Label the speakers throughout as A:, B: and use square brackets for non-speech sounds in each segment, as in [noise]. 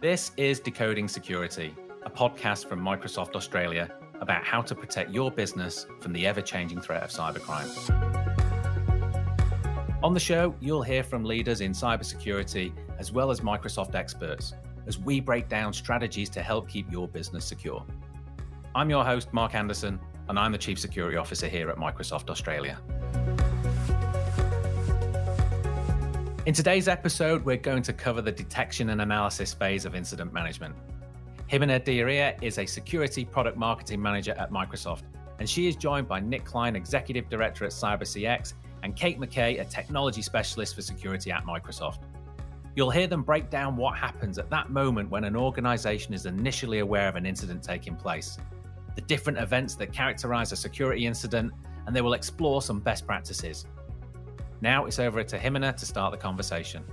A: This is Decoding Security, a podcast from Microsoft Australia about how to protect your business from the ever changing threat of cybercrime. On the show, you'll hear from leaders in cybersecurity as well as Microsoft experts as we break down strategies to help keep your business secure. I'm your host, Mark Anderson, and I'm the Chief Security Officer here at Microsoft Australia. In today's episode, we're going to cover the detection and analysis phase of incident management. Jimena De Uria is a security product marketing manager at Microsoft, and she is joined by Nick Klein, executive director at CyberCX, and Kate McKay, a technology specialist for security at Microsoft. You'll hear them break down what happens at that moment when an organization is initially aware of an incident taking place, the different events that characterize a security incident, and they will explore some best practices. Now it's over to Jimena to start the conversation.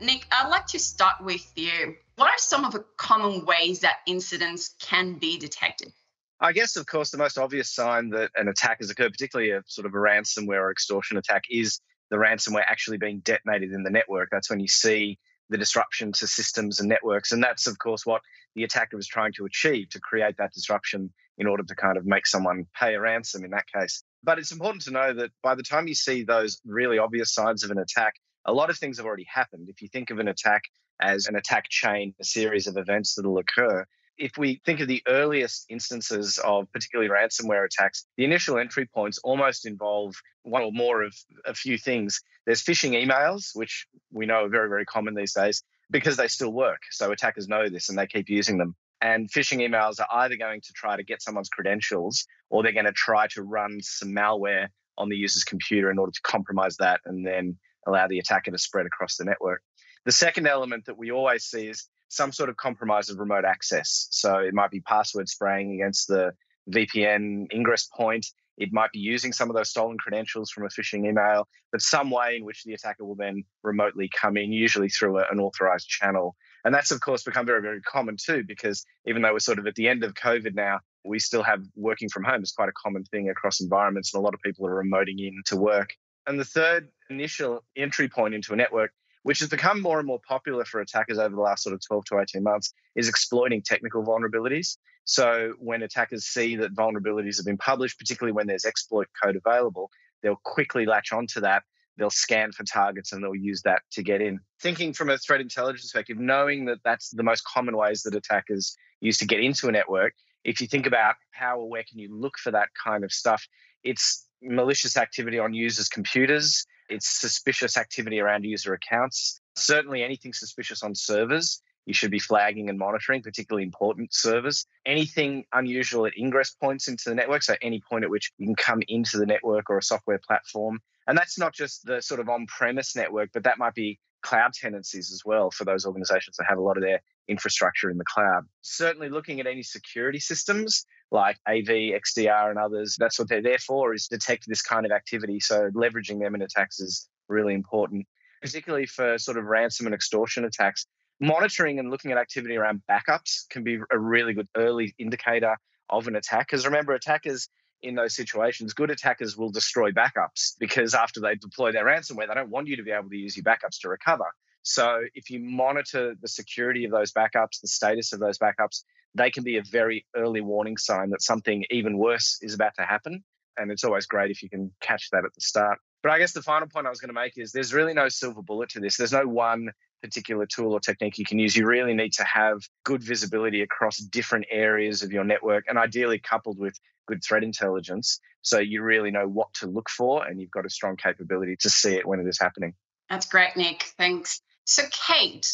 B: Nick, I'd like to start with you. What are some of the common ways that incidents can be detected?
C: I guess, of course, the most obvious sign that an attack has occurred, particularly a sort of a ransomware or extortion attack, is the ransomware actually being detonated in the network. That's when you see the disruption to systems and networks. And that's, of course, what the attacker was trying to achieve to create that disruption in order to kind of make someone pay a ransom in that case. But it's important to know that by the time you see those really obvious signs of an attack, a lot of things have already happened. If you think of an attack as an attack chain, a series of events that will occur, if we think of the earliest instances of particularly ransomware attacks, the initial entry points almost involve one or more of a few things. There's phishing emails, which we know are very, very common these days because they still work. So attackers know this and they keep using them. And phishing emails are either going to try to get someone's credentials or they're going to try to run some malware on the user's computer in order to compromise that and then allow the attacker to spread across the network. The second element that we always see is some sort of compromise of remote access. So it might be password spraying against the VPN ingress point. It might be using some of those stolen credentials from a phishing email, but some way in which the attacker will then remotely come in, usually through an authorized channel. And that's, of course, become very, very common too, because even though we're sort of at the end of COVID now, we still have working from home as quite a common thing across environments, and a lot of people are remoting in to work. And the third initial entry point into a network which has become more and more popular for attackers over the last sort of 12 to 18 months, is exploiting technical vulnerabilities. So when attackers see that vulnerabilities have been published, particularly when there's exploit code available, they'll quickly latch onto that. They'll scan for targets and they'll use that to get in. Thinking from a threat intelligence perspective, knowing that that's the most common ways that attackers use to get into a network, if you think about how or where can you look for that kind of stuff, it's malicious activity on users' computers, it's suspicious activity around user accounts. Certainly anything suspicious on servers, you should be flagging and monitoring, particularly important servers. Anything unusual at ingress points into the network, so any point at which you can come into the network or a software platform. And that's not just the sort of on premise network, but that might be cloud tenancies as well for those organizations that have a lot of their infrastructure in the cloud. Certainly looking at any security systems like AV, XDR, and others, that's what they're there for is detect this kind of activity. So leveraging them in attacks is really important, particularly for sort of ransom and extortion attacks. Monitoring and looking at activity around backups can be a really good early indicator of an attack. Because remember, attackers in those situations, good attackers will destroy backups because after they deploy their ransomware, they don't want you to be able to use your backups to recover. So if you monitor the security of those backups, the status of those backups, they can be a very early warning sign that something even worse is about to happen. And it's always great if you can catch that at the start. But I guess the final point I was going to make is there's really no silver bullet to this. There's no one particular tool or technique you can use. You really need to have good visibility across different areas of your network and ideally coupled with good threat intelligence. So you really know what to look for and you've got a strong capability to see it when it is happening.
B: That's great, Nick. Thanks. So, Kate,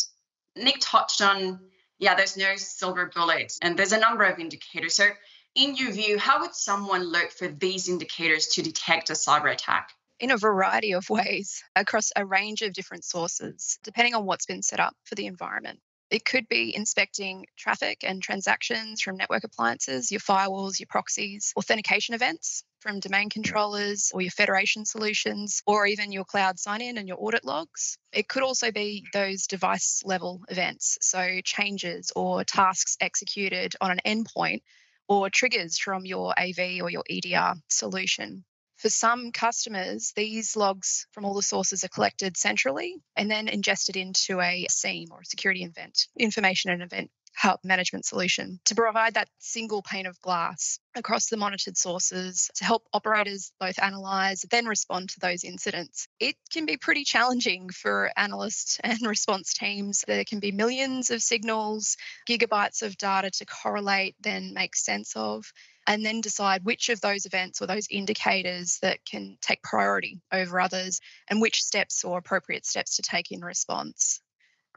B: Nick touched on, yeah, there's no silver bullets and there's a number of indicators. So, in your view, how would someone look for these indicators to detect a cyber attack?
D: In a variety of ways across a range of different sources, depending on what's been set up for the environment. It could be inspecting traffic and transactions from network appliances, your firewalls, your proxies, authentication events from domain controllers or your federation solutions, or even your cloud sign in and your audit logs. It could also be those device level events, so changes or tasks executed on an endpoint or triggers from your AV or your EDR solution. For some customers, these logs from all the sources are collected centrally and then ingested into a SIEM or security event, information and event hub management solution to provide that single pane of glass across the monitored sources to help operators both analyze then respond to those incidents. It can be pretty challenging for analysts [laughs] and response teams. There can be millions of signals, gigabytes of data to correlate, then make sense of and then decide which of those events or those indicators that can take priority over others and which steps or appropriate steps to take in response.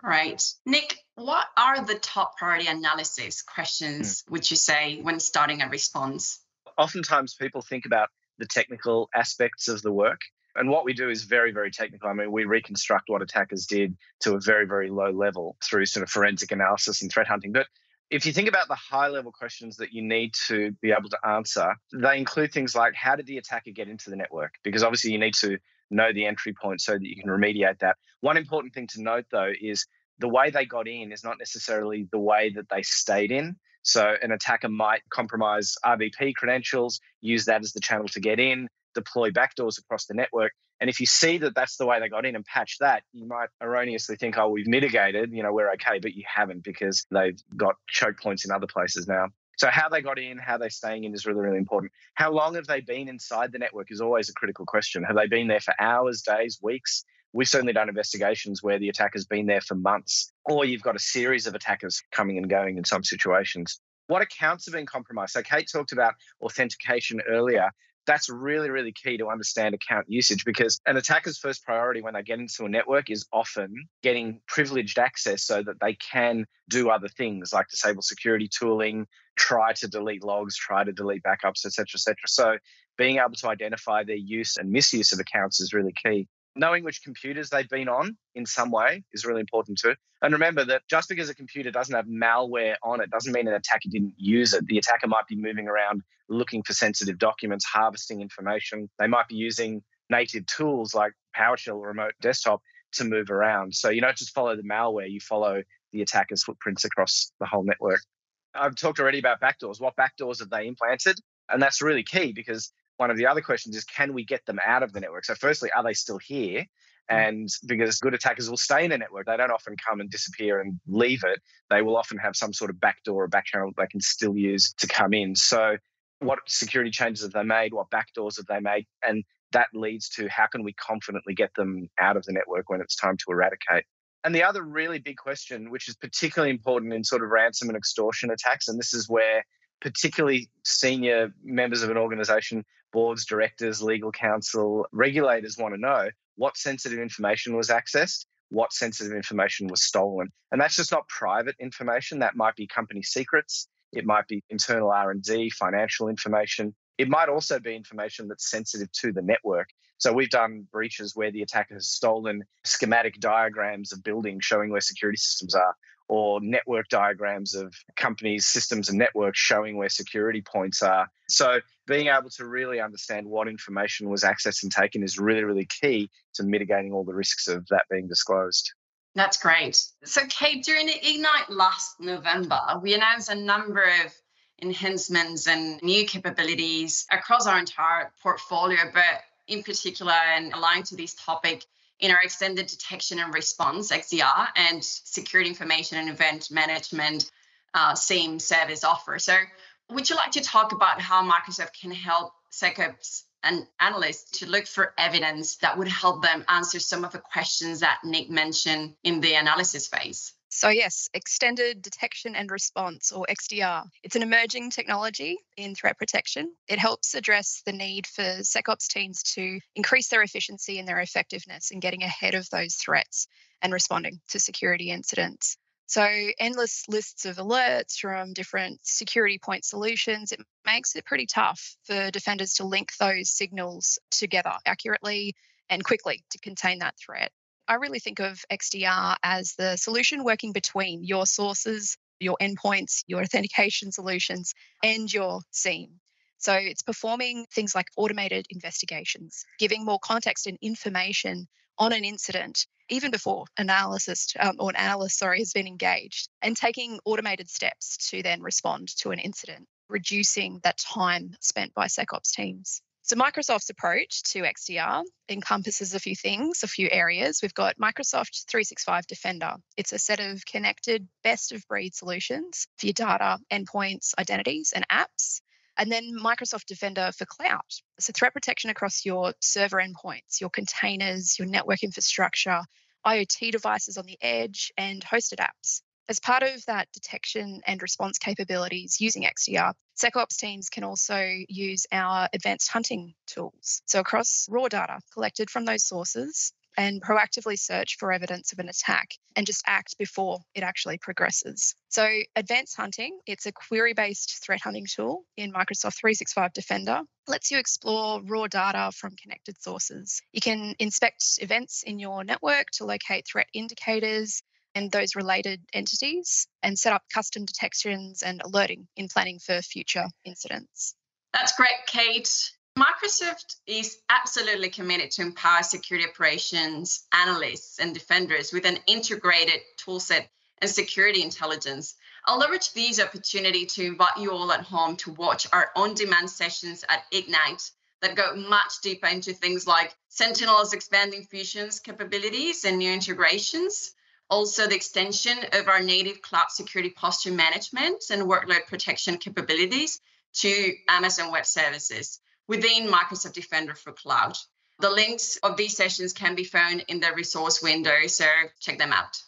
B: Right. Nick, what are the top priority analysis questions, mm. would you say, when starting a response?
C: Oftentimes people think about the technical aspects of the work. And what we do is very, very technical. I mean, we reconstruct what attackers did to a very, very low level through sort of forensic analysis and threat hunting. But if you think about the high level questions that you need to be able to answer, they include things like how did the attacker get into the network? Because obviously you need to know the entry point so that you can remediate that. One important thing to note though is the way they got in is not necessarily the way that they stayed in. So an attacker might compromise RDP credentials, use that as the channel to get in, deploy backdoors across the network. And if you see that that's the way they got in and patch that, you might erroneously think, oh, we've mitigated, you know, we're okay, but you haven't because they've got choke points in other places now. So how they got in, how they're staying in is really, really important. How long have they been inside the network is always a critical question. Have they been there for hours, days, weeks? We've certainly done investigations where the attacker's been there for months, or you've got a series of attackers coming and going in some situations. What accounts have been compromised? So Kate talked about authentication earlier that's really, really key to understand account usage because an attacker's first priority when they get into a network is often getting privileged access so that they can do other things like disable security tooling, try to delete logs, try to delete backups, etc., etc. So being able to identify their use and misuse of accounts is really key knowing which computers they've been on in some way is really important too. And remember that just because a computer doesn't have malware on it doesn't mean an attacker didn't use it. The attacker might be moving around looking for sensitive documents, harvesting information. They might be using native tools like PowerShell or remote desktop to move around. So you don't just follow the malware, you follow the attacker's footprints across the whole network. I've talked already about backdoors. What backdoors have they implanted? And that's really key because one of the other questions is can we get them out of the network? So, firstly, are they still here? Hmm. And because good attackers will stay in a network, they don't often come and disappear and leave it. They will often have some sort of backdoor or back channel they can still use to come in. So, what security changes have they made? What backdoors have they made? And that leads to how can we confidently get them out of the network when it's time to eradicate? And the other really big question, which is particularly important in sort of ransom and extortion attacks, and this is where particularly senior members of an organization, boards, directors, legal counsel, regulators want to know what sensitive information was accessed, what sensitive information was stolen. And that's just not private information. That might be company secrets. It might be internal R&D, financial information. It might also be information that's sensitive to the network. So we've done breaches where the attacker has stolen schematic diagrams of buildings showing where security systems are, or network diagrams of companies, systems, and networks showing where security points are. So, being able to really understand what information was accessed and taken is really, really key to mitigating all the risks of that being disclosed.
B: That's great. So, Kate, during Ignite last November, we announced a number of enhancements and new capabilities across our entire portfolio, but in particular, and aligned to this topic, in our extended detection and response XDR and security information and event management uh, SIEM service offer. So, would you like to talk about how Microsoft can help SecOps and analysts to look for evidence that would help them answer some of the questions that Nick mentioned in the analysis phase?
D: So, yes, extended detection and response, or XDR. It's an emerging technology in threat protection. It helps address the need for SecOps teams to increase their efficiency and their effectiveness in getting ahead of those threats and responding to security incidents. So, endless lists of alerts from different security point solutions, it makes it pretty tough for defenders to link those signals together accurately and quickly to contain that threat. I really think of XDR as the solution working between your sources, your endpoints, your [laughs] authentication solutions, and your SIEM. So it's performing things like automated investigations, giving more context and information on an incident even before analysis um, or an analyst sorry has been engaged and taking automated steps to then respond to an incident reducing that time spent by secops teams So, Microsoft's approach to XDR encompasses a few things, a few areas. We've got Microsoft 365 Defender. It's a set of connected, best of breed solutions for your data, endpoints, identities, and apps. And then Microsoft Defender for cloud. So, threat protection across your server endpoints, your containers, your network infrastructure, IoT devices on the edge, and hosted apps. As part of that detection and response capabilities using XDR, SecOps teams can also use our advanced hunting tools. So, across raw data collected from those sources, and proactively search for evidence of an attack and just act before it actually progresses. So, Advanced Hunting, it's a query based threat hunting tool in Microsoft 365 Defender. Lets you explore raw data from connected sources. You can inspect events in your network to locate threat indicators, and those related entities and set up custom detections and alerting in planning for future incidents.
B: That's great, Kate. Microsoft is absolutely committed to empower security operations analysts and defenders with an integrated toolset and security intelligence. I'll leverage this opportunity to invite you all at home to watch our on demand sessions at Ignite that go much deeper into things like Sentinel's expanding fusions capabilities and new integrations, also the extension of our native cloud security posture management and workload protection capabilities to Amazon Web Services within Microsoft Defender for Cloud. The links of these sessions can be found in the resource window, so check them out.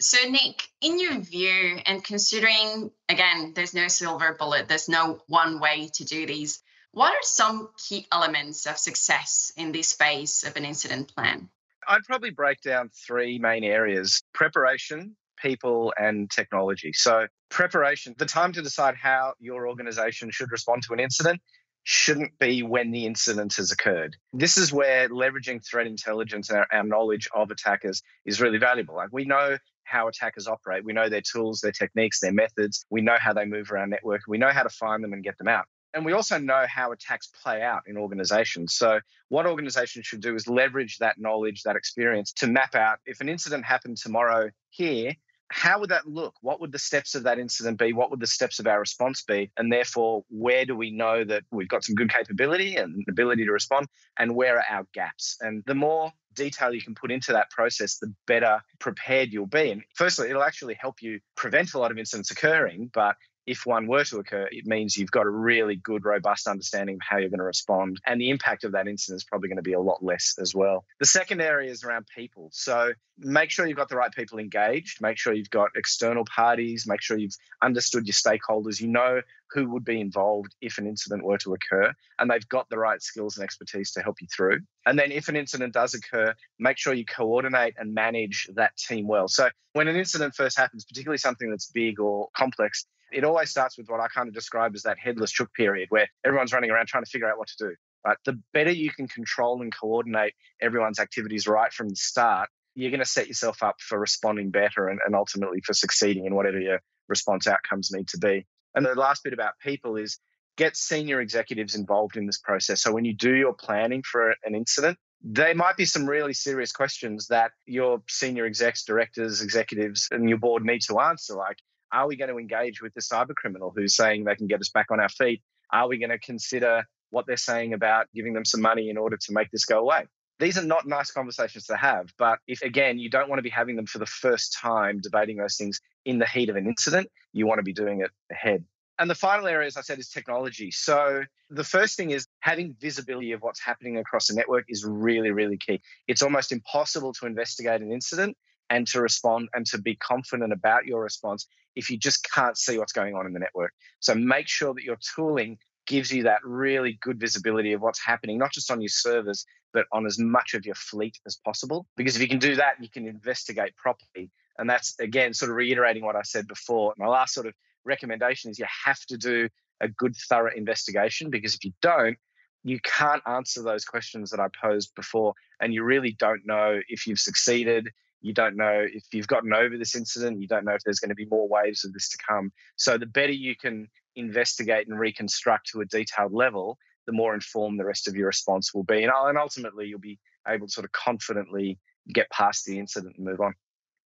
B: So, Nick, in your view, and considering again, there's no silver bullet, there's no one way to do these, what are some key elements of success in this phase of an incident plan?
C: I'd probably break down three main areas preparation, people, and technology. So, preparation, the time to decide how your organization should respond to an incident shouldn't be when the incident has occurred. This is where leveraging threat intelligence and our, our, knowledge of attackers is really valuable. Like we know how attackers operate, we know their tools, their techniques, their methods, we know how they move around network, we know how to find them and get them out. And we also know how attacks play out in organizations. So, what organizations should do is leverage that knowledge, that experience to map out if an incident happened tomorrow here, how would that look? What would the steps of that incident be? What would the steps of our response be? And therefore, where do we know that we've got some good capability and ability to respond? And where are our gaps? And the more detail you can put into that process, the better prepared you'll be. And firstly, it'll actually help you prevent a lot of incidents occurring, but if one were to occur, it means you've got a really good, robust understanding of how you're going to respond. And the impact of that incident is probably going to be a lot less as well. The second area is around people. So make sure you've got the right people engaged, make sure you've got external parties, make sure you've understood your stakeholders, you know who would be involved if an incident were to occur, and they've got the right skills and expertise to help you through. And then if an incident does occur, make sure you coordinate and manage that team well. So when an incident first happens, particularly something that's big or complex, it always starts with what I kind of describe as that headless chook period where everyone's running around trying to figure out what to do. Right? The better you can control and coordinate everyone's activities right from the start, you're going to set yourself up for responding better and, and ultimately for succeeding in whatever your response outcomes need to be. And the last bit about people is get senior executives involved in this process. So when you do your planning for an incident, there might be some really serious questions that your senior execs, directors, executives, and your board need to answer. Like, are we going to engage with the cyber criminal who's saying they can get us back on our feet? Are we going to consider what they're saying about giving them some money in order to make this go away? These are not nice conversations to have. But if, again, you don't want to be having them for the first time debating those things in the heat of an incident, you want to be doing it ahead. And the final area, as I said, is technology. So the first thing is having visibility of what's happening across the network is really, really key. It's almost impossible to investigate an incident and to respond and to be confident about your response if you just can't see what's going on in the network. So make sure that your tooling gives you that really good visibility of what's happening, not just on your servers, but on as much of your fleet as possible. Because if you can do that, you can investigate properly. And that's, again, sort of reiterating what I said before. My last sort of recommendation is you have to do a good, thorough investigation because if you don't, you can't answer those questions that I posed before. And you really don't know if you've succeeded, you don't know if you've gotten over this incident. You don't know if there's going to be more waves of this to come. So the better you can investigate and reconstruct to a detailed level, the more informed the rest of your response will be. And, and ultimately, you'll be able to sort of confidently get past the incident and move on.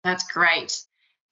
B: That's great.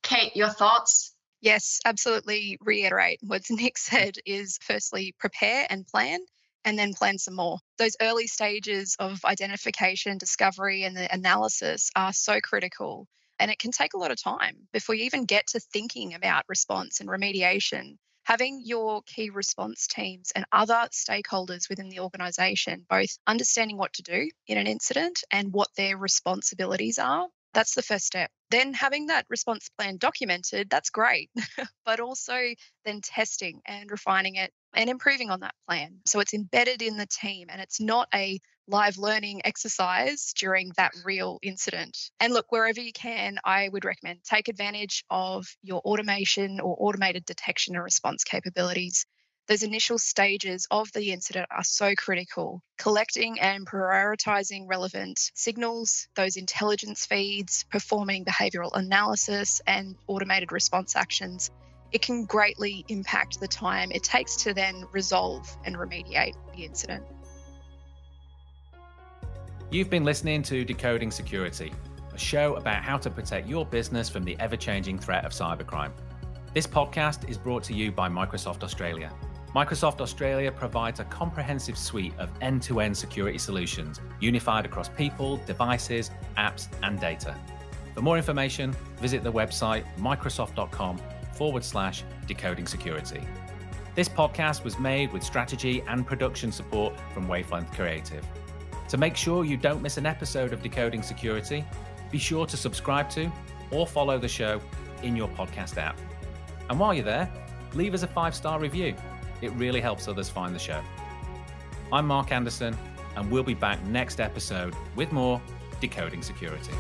B: Kate, your thoughts?
D: Yes, absolutely. Reiterate what Nick [laughs] said is firstly, prepare and plan. And then plan some more. Those early stages of identification, discovery, and the analysis are so critical. And it can take a lot of time before you even get to thinking about response and remediation. Having your key response teams and other stakeholders within the organization both understanding what to do in an incident and what their responsibilities are that's the first step. Then having that response plan documented, that's great, [laughs] but also then testing and refining it and improving on that plan. So it's embedded in the team and it's not a live learning exercise during that real incident. And look, wherever you can, I would recommend take advantage of your automation or automated detection and response capabilities those initial stages of the incident are so critical. Collecting and prioritizing relevant signals, those intelligence feeds, performing behavioral analysis and automated response actions, it can greatly impact the time it takes to then resolve and remediate the incident.
A: You've been listening to Decoding Security, a show about how to protect your business from the ever changing threat of cybercrime. This podcast is brought to you by Microsoft Australia. Microsoft Australia provides a comprehensive suite of end to end security solutions unified across people, devices, apps, and data. For more information, visit the website microsoft.com forward slash decoding security. This podcast was made with strategy and production support from Wavelength Creative. To make sure you don't miss an episode of Decoding Security, be sure to subscribe to or follow the show in your podcast app. And while you're there, leave us a five star review it really helps others find the show. I'm Mark Anderson, and we'll be back next episode with more Decoding Security.